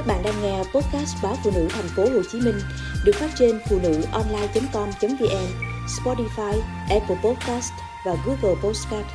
Các bạn đang nghe podcast báo phụ nữ thành phố Hồ Chí Minh được phát trên phụ nữ online.com.vn, Spotify, Apple Podcast và Google Podcast.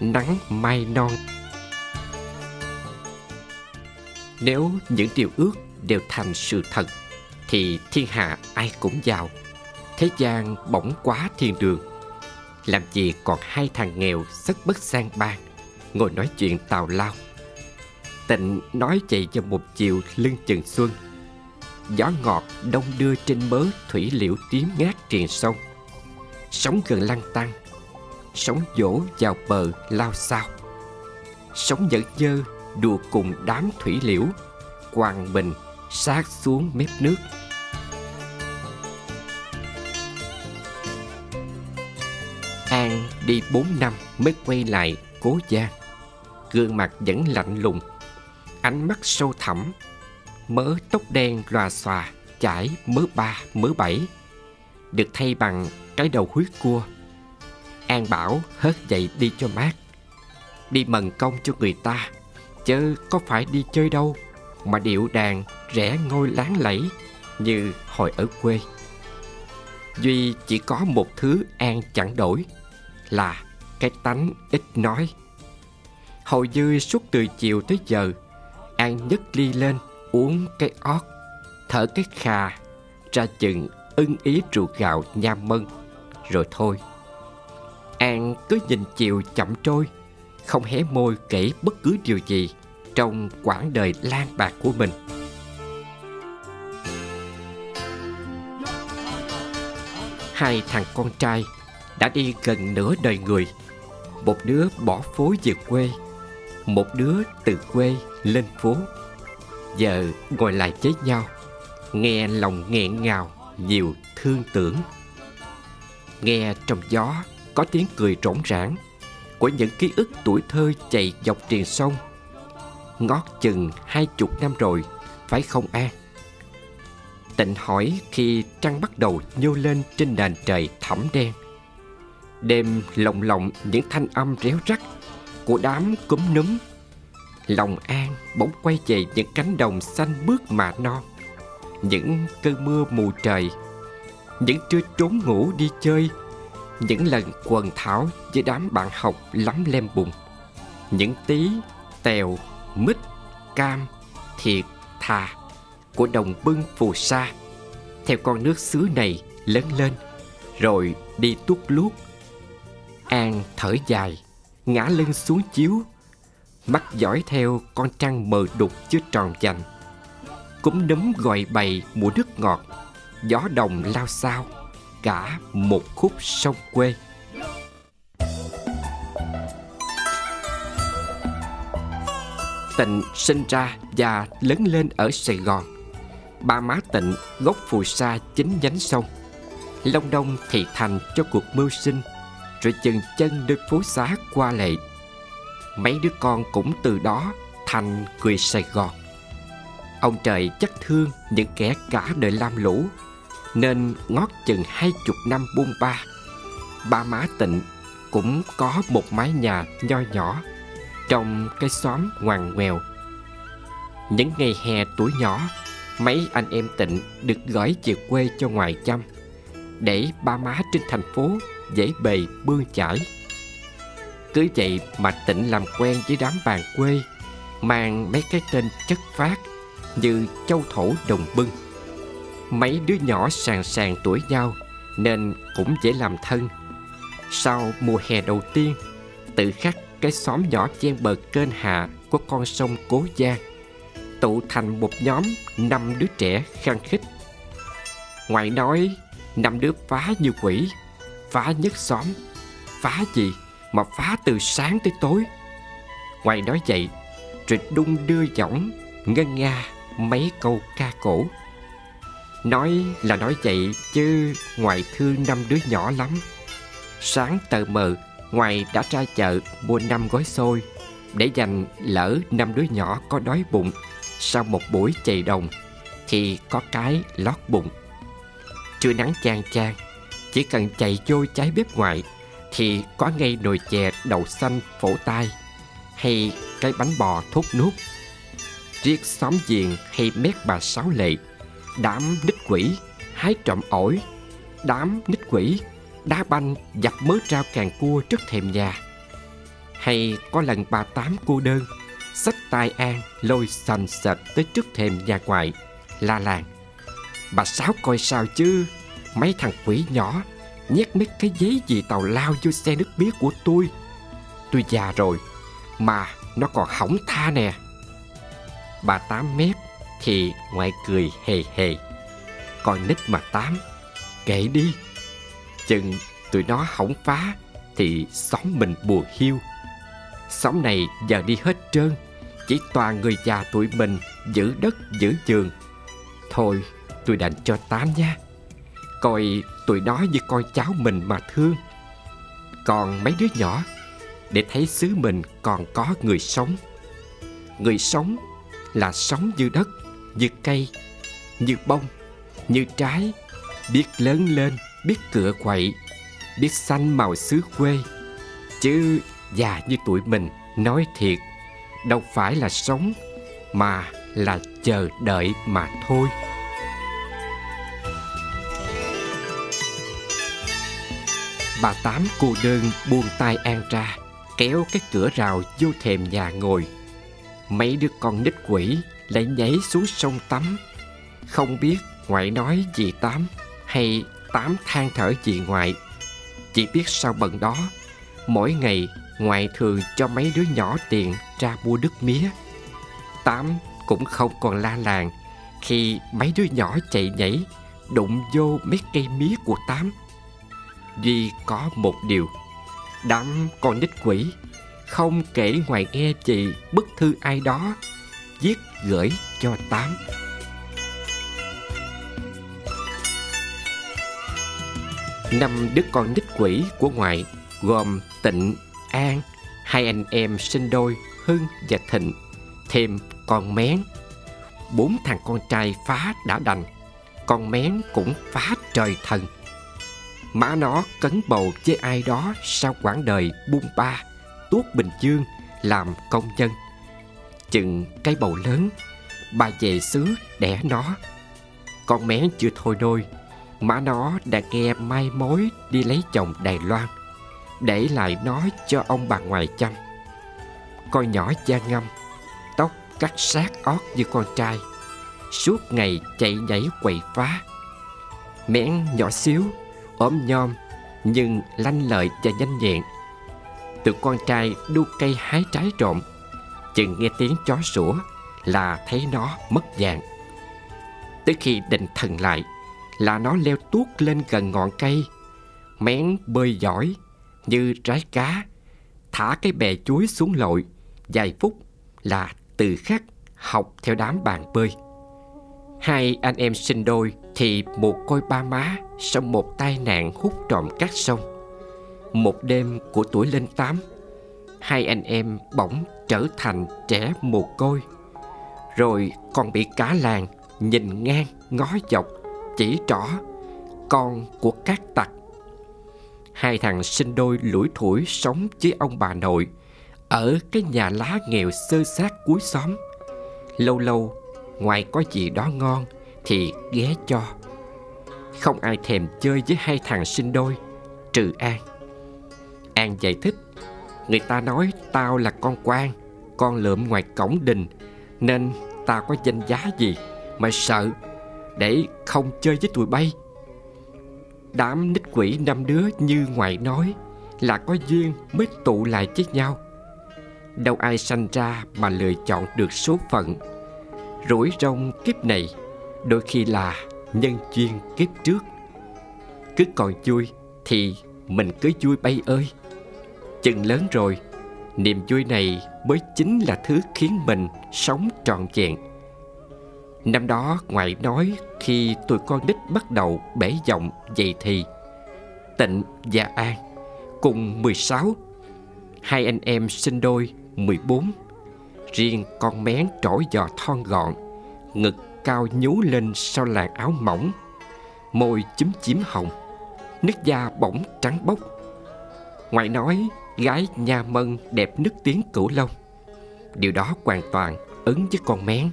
Nắng mai non Nếu những điều ước đều thành sự thật thì thiên hạ ai cũng giàu. Thế gian bỗng quá thiên đường. Làm gì còn hai thằng nghèo rất bất sang bang ngồi nói chuyện tào lao. Tịnh nói chạy cho một chiều lưng chừng xuân. Gió ngọt đông đưa trên mớ thủy liễu tím ngát triền sông. Sóng gần lăng tăng, sóng dỗ vào bờ lao sao. Sóng nhẫn nhơ đùa cùng đám thủy liễu, quàng mình sát xuống mép nước. An đi bốn năm mới quay lại cố giang gương mặt vẫn lạnh lùng. Ánh mắt sâu thẳm, mớ tóc đen loà xòa, chải mớ ba, mớ bảy, được thay bằng cái đầu huyết cua. An bảo hớt dậy đi cho mát. Đi mần công cho người ta, chớ có phải đi chơi đâu, mà điệu đàn rẽ ngôi láng lẫy như hồi ở quê. Duy chỉ có một thứ an chẳng đổi là cái tánh ít nói. Hầu như suốt từ chiều tới giờ An nhấc ly lên uống cái ót, Thở cái khà, Ra chừng ưng ý rượu gạo nham mân, Rồi thôi. An cứ nhìn chiều chậm trôi, Không hé môi kể bất cứ điều gì Trong quãng đời lan bạc của mình. Hai thằng con trai đã đi gần nửa đời người. Một đứa bỏ phố về quê một đứa từ quê lên phố. Giờ ngồi lại với nhau, nghe lòng nghẹn ngào, nhiều thương tưởng. Nghe trong gió có tiếng cười rỗng rãng của những ký ức tuổi thơ chạy dọc triền sông. Ngót chừng hai chục năm rồi, phải không an tịnh hỏi khi trăng bắt đầu nhô lên trên nền trời thẳm đen. Đêm lồng lộng những thanh âm réo rắt của đám cúm núm. Lòng an bỗng quay về những cánh đồng xanh mướt mà non những cơn mưa mù trời, những trưa trốn ngủ đi chơi, những lần quần thảo với đám bạn học lắm lem bùn. Những tí tèo, mít, cam, thiệt, thà của đồng bưng phù sa. Theo con nước xứ này lớn lên, rồi đi tuốt luốt, an thở dài ngã lưng xuống chiếu, mắt dõi theo con trăng mờ đục chưa tròn chành. Cúm nấm gọi bày mùa nước ngọt, gió đồng lao sao cả một khúc sông quê. Tịnh sinh ra và lớn lên ở Sài Gòn, Ba má Tịnh gốc phù sa chính nhánh sông, Long Đông thị thành cho cuộc mưu sinh rồi chừng chân nơi phố xá qua lệ mấy đứa con cũng từ đó thành người Sài Gòn. Ông trời chắc thương những kẻ cả đời lam lũ, nên ngót chừng hai chục năm buông ba. Ba má tịnh cũng có một mái nhà nho nhỏ trong cái xóm ngoằn ngoèo. Những ngày hè tuổi nhỏ, mấy anh em tịnh được gửi về quê cho ngoài chăm, để ba má trên thành phố dễ bề bươn chải. Cứ vậy mà tịnh làm quen với đám bàn quê, Mang mấy cái tên chất phát Như châu thổ đồng bưng. Mấy đứa nhỏ sàng sàng tuổi nhau Nên cũng dễ làm thân. Sau mùa hè đầu tiên, Tự khắc cái xóm nhỏ chen bờ kênh hạ Của con sông Cố Giang Tụ thành một nhóm năm đứa trẻ khăng khích. Ngoại nói, năm đứa phá như quỷ Phá nhất xóm. Phá gì mà phá từ sáng tới tối? Ngoài nói vậy rồi đung đưa giọng, ngân nga mấy câu ca cổ. Nói là nói vậy chứ ngoài thương năm đứa nhỏ lắm. Sáng tờ mờ, ngoài đã ra chợ mua năm gói xôi. Để dành lỡ năm đứa nhỏ có đói bụng, sau một buổi chạy đồng thì có cái lót bụng. Trưa nắng chang chang chỉ cần chạy vô trái bếp ngoài, thì có ngay nồi chè đậu xanh phổ tai hay cái bánh bò thốt nút riết xóm giềng hay mét bà sáu lệ, đám nít quỷ, hái trộm ổi, đám nít quỷ, đá banh dập mớ rau càng cua trước thềm nhà. Hay có lần bà tám cô đơn, xách tai an lôi sành sệt tới trước thềm nhà ngoại, la làng. Bà sáu coi sao chứ? Mấy thằng quỷ nhỏ, nhét mấy cái giấy gì tàu lao vô xe nước biếc của tôi. Tôi già rồi, mà nó còn hỏng tha nè. Bà tám mép thì ngoại cười hề hề. Còn nít mà tám, kệ đi. Chừng tụi nó hỏng phá thì xóm mình buồn hiu. Xóm này giờ đi hết trơn, chỉ toàn người già tụi mình giữ đất, giữ giường. Thôi, tôi đành cho tám nha coi tụi nó như con cháu mình mà thương. Còn mấy đứa nhỏ, để thấy xứ mình còn có người sống. Người sống là sống như đất, như cây, như bông, như trái, biết lớn lên, biết cựa quậy, biết xanh màu xứ quê. Chứ già như tụi mình, nói thiệt, đâu phải là sống mà là chờ đợi mà thôi. Bà tám cô đơn buông tay an ra, kéo cái cửa rào vô thềm nhà ngồi. Mấy đứa con nít quỷ lại nhảy xuống sông tắm không biết ngoại nói gì tám hay tám than thở gì ngoại. Chỉ biết sau bận đó, mỗi ngày ngoại thường cho mấy đứa nhỏ tiền ra mua đứt mía. Tám cũng không còn la làng khi mấy đứa nhỏ chạy nhảy, đụng vô mấy cây mía của tám duy có một điều, đám con nít quỷ không kể ngoài nghe chị bức thư ai đó viết gửi cho tám. Năm đứa con nít quỷ của ngoại gồm tịnh, an, hai anh em sinh đôi hưng và thịnh, thêm con mén. Bốn thằng con trai phá đã đành, con mén cũng phá trời thần má nó cấn bầu với ai đó sau quãng đời bung ba, tuốt bình dương, làm công nhân. Chừng cái bầu lớn, bà về xứ đẻ nó. Con mén chưa thôi đôi má nó đã nghe mai mối đi lấy chồng đài loan, để lại nó cho ông bà ngoài chăm. Con nhỏ da ngâm, tóc cắt sát ót như con trai, suốt ngày chạy nhảy quậy phá. Mén nhỏ xíu ốm nhom, nhưng lanh lợi và nhanh nhẹn. Tụi con trai đu cây hái trái trộm, chừng nghe tiếng chó sủa là thấy nó mất dạng tới khi định thần lại, là nó leo tuốt lên gần ngọn cây, mén bơi giỏi như trái cá, thả cái bè chuối xuống lội, vài phút là từ khắc học theo đám bạn bơi hai anh em sinh đôi thì một côi ba má sau một tai nạn hút trộm cát sông. Một đêm của tuổi lên tám, hai anh em bỗng trở thành trẻ mồ côi. Rồi còn bị cả làng nhìn ngang, ngó dọc, chỉ trỏ con của các tặc. Hai thằng sinh đôi lủi thủi sống với ông bà nội ở cái nhà lá nghèo sơ sát cuối xóm. Lâu lâu ngoài có gì đó ngon thì ghé cho. Không ai thèm chơi với hai thằng sinh đôi, trừ an. An giải thích, người ta nói tao là con quan, con lượm ngoài cổng đình, nên tao có danh giá gì mà sợ để không chơi với tụi bay. Đám nít quỷ năm đứa như ngoại nói là có duyên mới tụ lại với nhau. Đâu ai sanh ra mà lựa chọn được số phận rủi rong kiếp này, đôi khi là nhân duyên kiếp trước. Cứ còn vui thì mình cứ vui bay ơi. Chừng lớn rồi, niềm vui này mới chính là thứ khiến mình sống trọn vẹn. Năm đó, ngoại nói khi tụi con đích bắt đầu bể giọng dậy thì, tịnh và an cùng 16 hai anh em sinh đôi 14 riêng con mén trỗi giò thon gọn, ngực cao nhú lên sau làn áo mỏng, môi chúm chím hồng, nước da bỗng trắng bóc ngoại nói, gái nhà mân đẹp nức tiếng cửu long. Điều đó hoàn toàn ứng với con mén.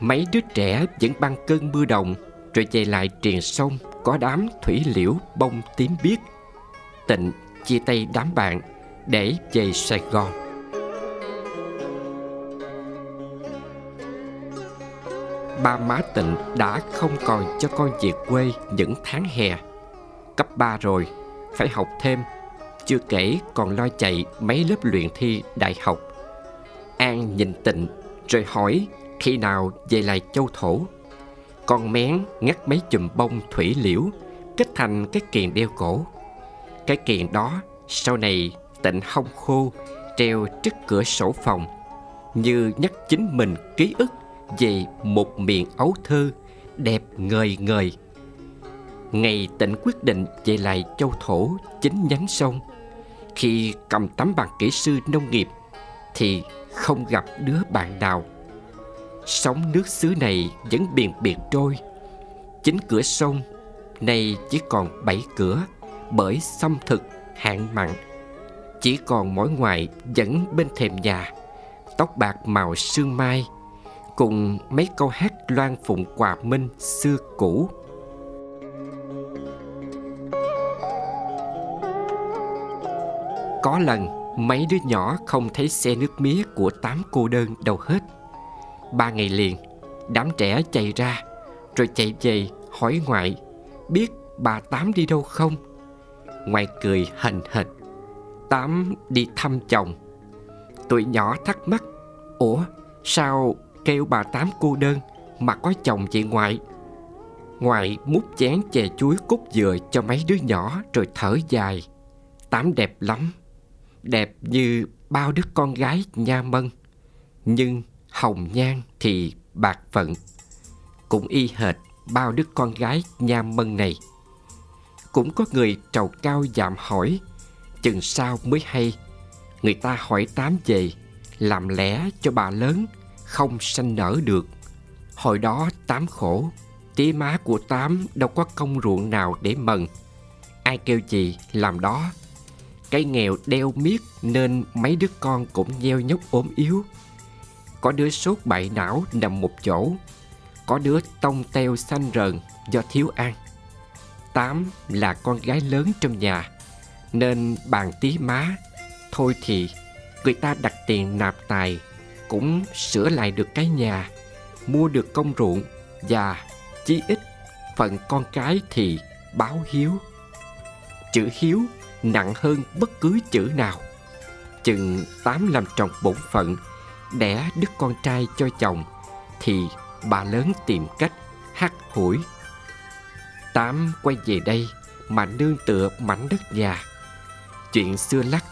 Mấy đứa trẻ vẫn băng cơn mưa đồng, Rồi chạy lại triền sông Có đám thủy liễu bông tím biếc, Tịnh chia tay đám bạn Để về Sài Gòn. Ba má Tịnh đã không còn cho con về quê những tháng hè. Cấp 3 rồi, Phải học thêm. Chưa kể còn lo chạy mấy lớp luyện thi đại học. An nhìn Tịnh, Rồi hỏi khi nào về lại châu thổ. Con mén ngắt mấy chùm bông thủy liễu, Kết thành cái kiền đeo cổ. Cái kiền đó, sau này tịnh hông khô, Treo trước cửa sổ phòng, Như nhắc chính mình ký ức. Về một miền ấu thơ Đẹp ngời ngời. Ngày tịnh quyết định về lại châu thổ Chính nhánh sông. Khi cầm tấm bằng kỹ sư nông nghiệp Thì không gặp đứa bạn nào. Sóng nước xứ này vẫn biển biệt trôi. Chính cửa sông Nay chỉ còn bảy cửa Bởi xâm thực hạn mặn. Chỉ còn mỗi ngoài vẫn bên thềm nhà, Tóc bạc màu sương mai. Cùng mấy câu hát loan phụng quà minh xưa cũ. Có lần, mấy đứa nhỏ không thấy xe nước mía của tám cô đơn đâu hết. Ba ngày liền, Đám trẻ chạy ra, Rồi chạy về hỏi ngoại, Biết bà Tám đi đâu không? Ngoại cười hình hệt Tám đi thăm chồng. Tụi nhỏ thắc mắc, Ủa, sao kêu bà Tám cô đơn Mà có chồng chị ngoại. Ngoại múc chén chè chuối cúc dừa cho mấy đứa nhỏ Rồi thở dài. Tám đẹp lắm, Đẹp như bao đứa con gái nha mân. Nhưng hồng nhan thì bạc phận, Cũng y hệt bao đứa con gái nha mân này. Cũng có người trầu cao dạm hỏi, Chừng sao mới hay? Người ta hỏi tám về, Làm lẽ cho bà lớn không sanh nở được. Hồi đó tám khổ Tía má của tám đâu có công ruộng nào để mần. Ai kêu gì, làm đó. Cái nghèo đeo miết Nên mấy đứa con cũng nheo nhóc ốm yếu. Có đứa sốt bại não nằm một chỗ. Có đứa tông teo xanh rờn do thiếu ăn. Tám là con gái lớn trong nhà, Nên bàn tí má, Thôi thì, người ta đặt tiền nạp tài cũng sửa lại được cái nhà, Mua được công ruộng Và chí ít phần con cái thì báo hiếu. Chữ hiếu nặng hơn bất cứ chữ nào. Chừng tám làm tròn bổn phận, đẻ đứa con trai cho chồng thì bà lớn tìm cách hắt hủi. Tám quay về đây mà nương tựa mảnh đất nhà. Chuyện xưa lắc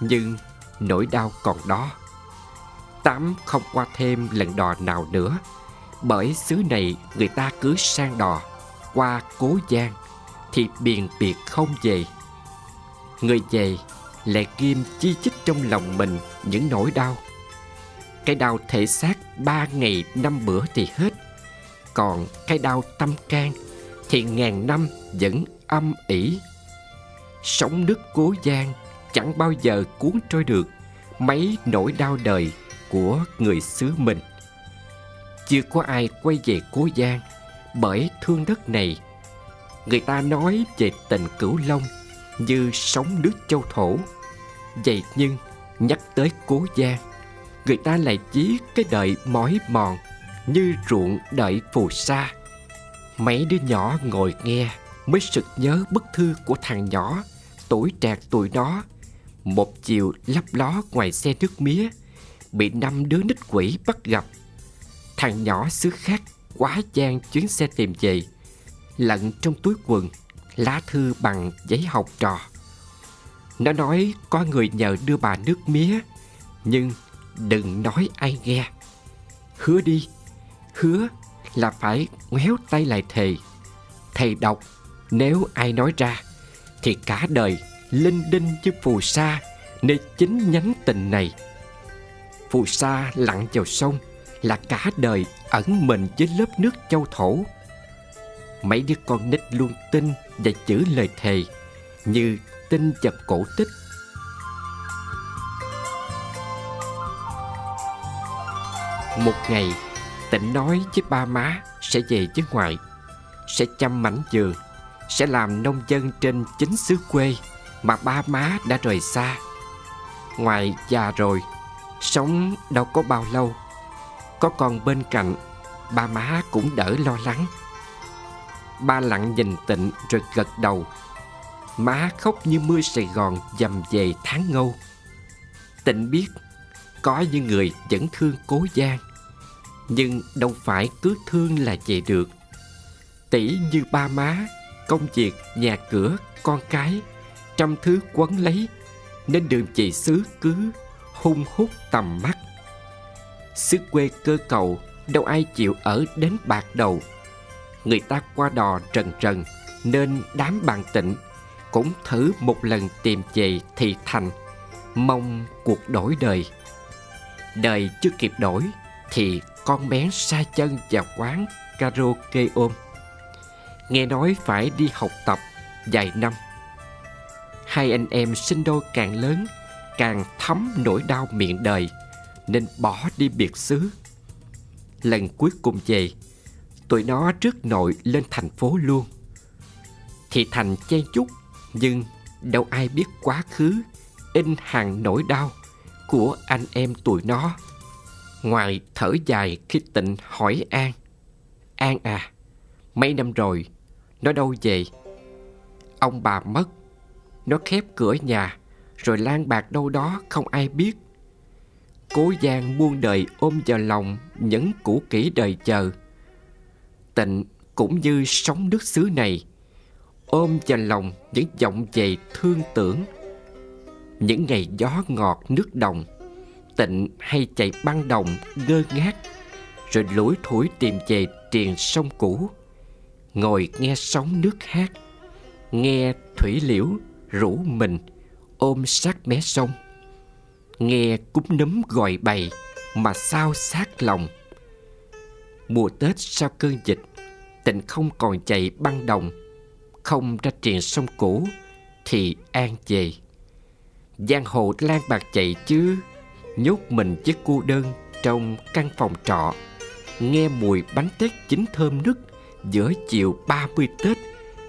nhưng nỗi đau còn đó tám không qua thêm lần đò nào nữa. Bởi xứ này người ta cứ sang đò, qua cố giang, thì biền biệt không về. Người về lại kim chi chích trong lòng mình những nỗi đau. Cái đau thể xác ba ngày năm bữa thì hết. Còn cái đau tâm can Thì ngàn năm vẫn âm ỉ. Sống nước cố giang Chẳng bao giờ cuốn trôi được Mấy nỗi đau đời. Của người xứ mình. Chưa có ai quay về cố giang, Bởi thương đất này. Người ta nói về tình cửu long Như sống nước châu thổ. Vậy nhưng nhắc tới cố giang, người ta lại chí cái đợi mỏi mòn như ruộng đợi phù sa. Mấy đứa nhỏ ngồi nghe mới sực nhớ bức thư của thằng nhỏ, tuổi trạc tuổi đó. Một chiều lấp ló ngoài xe nước mía bị năm đứa nít quỷ bắt gặp. Thằng nhỏ xứ khác quá gian chuyến xe tìm về. Lận trong túi quần, lá thư bằng giấy học trò. Nó nói có người nhờ đưa bà nước mía, nhưng đừng nói ai nghe. Hứa đi, hứa là phải ngoéo tay lại thề. Thầy đọc, nếu ai nói ra, thì cả đời linh đinh như phù sa nơi chính nhánh tình này phù sa lặn vào sông là cả đời ẩn mình dưới lớp nước châu thổ. Mấy đứa con nít luôn tin và chữ lời thề như tin vào cổ tích. Một ngày Tịnh nói với ba má Sẽ về với ngoại, Sẽ chăm mảnh vườn, Sẽ làm nông dân trên chính xứ quê Mà ba má đã rời xa. Ngoài già rồi Sống đâu có bao lâu Có con bên cạnh Ba má cũng đỡ lo lắng. Ba lặng nhìn tịnh rồi gật đầu. Má khóc như mưa Sài Gòn dầm về tháng ngâu. Tịnh biết Có những người vẫn thương cố gian Nhưng đâu phải cứ thương là về được. Tỷ như ba má Công việc, nhà cửa, con cái Trăm thứ quấn lấy Nên đường chị xứ cứ hung hút tầm mắt. Xứ quê cơ cầu, Đâu ai chịu ở đến bạc đầu. Người ta qua đò trần trần, Nên đám bàn tịnh Cũng thử một lần tìm về thì thành. Mong cuộc đổi đời. Đời chưa kịp đổi, Thì con bé xa chân vào quán karaoke ôm. Nghe nói phải đi học tập vài năm. Hai anh em sinh đôi càng lớn Càng thấm nỗi đau miệng đời, Nên bỏ đi biệt xứ. Lần cuối cùng về, Tụi nó trước nội lên thành phố luôn. Thì thành chen chúc, Nhưng đâu ai biết quá khứ, In hàng nỗi đau Của anh em tụi nó. Ngoài thở dài khi tịnh hỏi An An à Mấy năm rồi, Nó đâu về? Ông bà mất, Nó khép cửa nhà. Rồi lan bạc đâu đó, không ai biết. Cố gian muôn đời ôm vào lòng Những cũ kỹ đời chờ. Tịnh cũng như sống nước xứ này, Ôm vào lòng những giọng về thương tưởng. Những ngày gió ngọt nước đồng, Tịnh hay chạy băng đồng ngơ ngác, Rồi lủi thủi tìm về triền sông cũ. Ngồi nghe sóng nước hát, Nghe thủy liễu rủ mình ôm sát mé sông. Nghe cúng nấm gọi bầy mà sao sát lòng. Mùa Tết sau cơn dịch Tịnh không còn chạy băng đồng. Không ra triền sông cũ Thì an về. Giang hồ lan bạc chạy chứ, Nhốt mình với cô đơn Trong căn phòng trọ. Nghe mùi bánh tét chín thơm nức Giữa chiều 30 Tết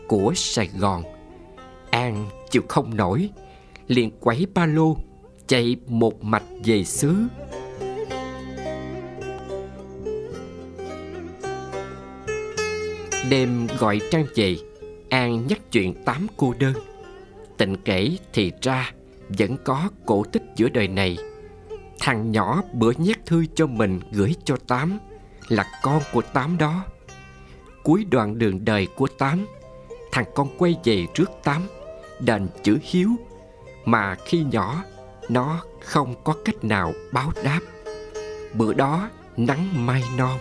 Của Sài Gòn. An chịu không nổi liền quẩy ba lô, chạy một mạch về xứ. Đêm gọi trang về, an nhắc chuyện tám cô đơn. Tình kể thì ra vẫn có cổ tích giữa đời này. Thằng nhỏ bữa nhét thư cho mình gửi cho tám, là con của tám đó. Cuối đoạn đường đời của tám, thằng con quay về trước tám, đền chữ hiếu mà khi nhỏ, nó không có cách nào báo đáp. Bữa đó, nắng mai non.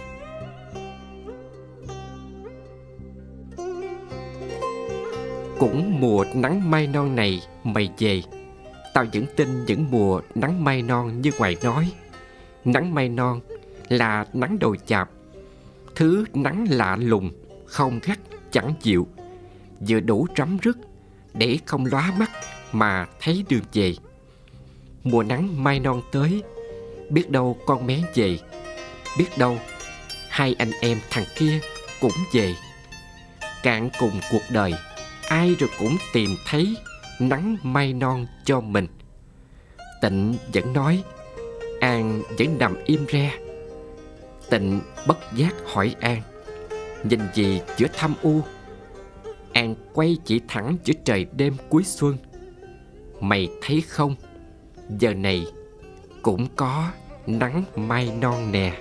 Cũng mùa nắng mai non này mày về, tao vẫn tin những mùa nắng mai non như ngoài nói. Nắng mai non là nắng đồi chạp thứ nắng lạ lùng, không gắt chẳng chịu. Vừa đủ trắm rứt, để không lóa mắt mà thấy đường về. Mùa nắng mai non tới, biết đâu con bé về. Biết đâu hai anh em thằng kia cũng về. Cạn cùng cuộc đời, ai rồi cũng tìm thấy nắng mai non cho mình. Tịnh vẫn nói, an vẫn nằm im re. Tịnh bất giác hỏi an, nhìn gì giữa thâm u. An quay chỉ thẳng giữa trời đêm cuối xuân mày thấy không? Giờ này cũng có nắng mai non nè.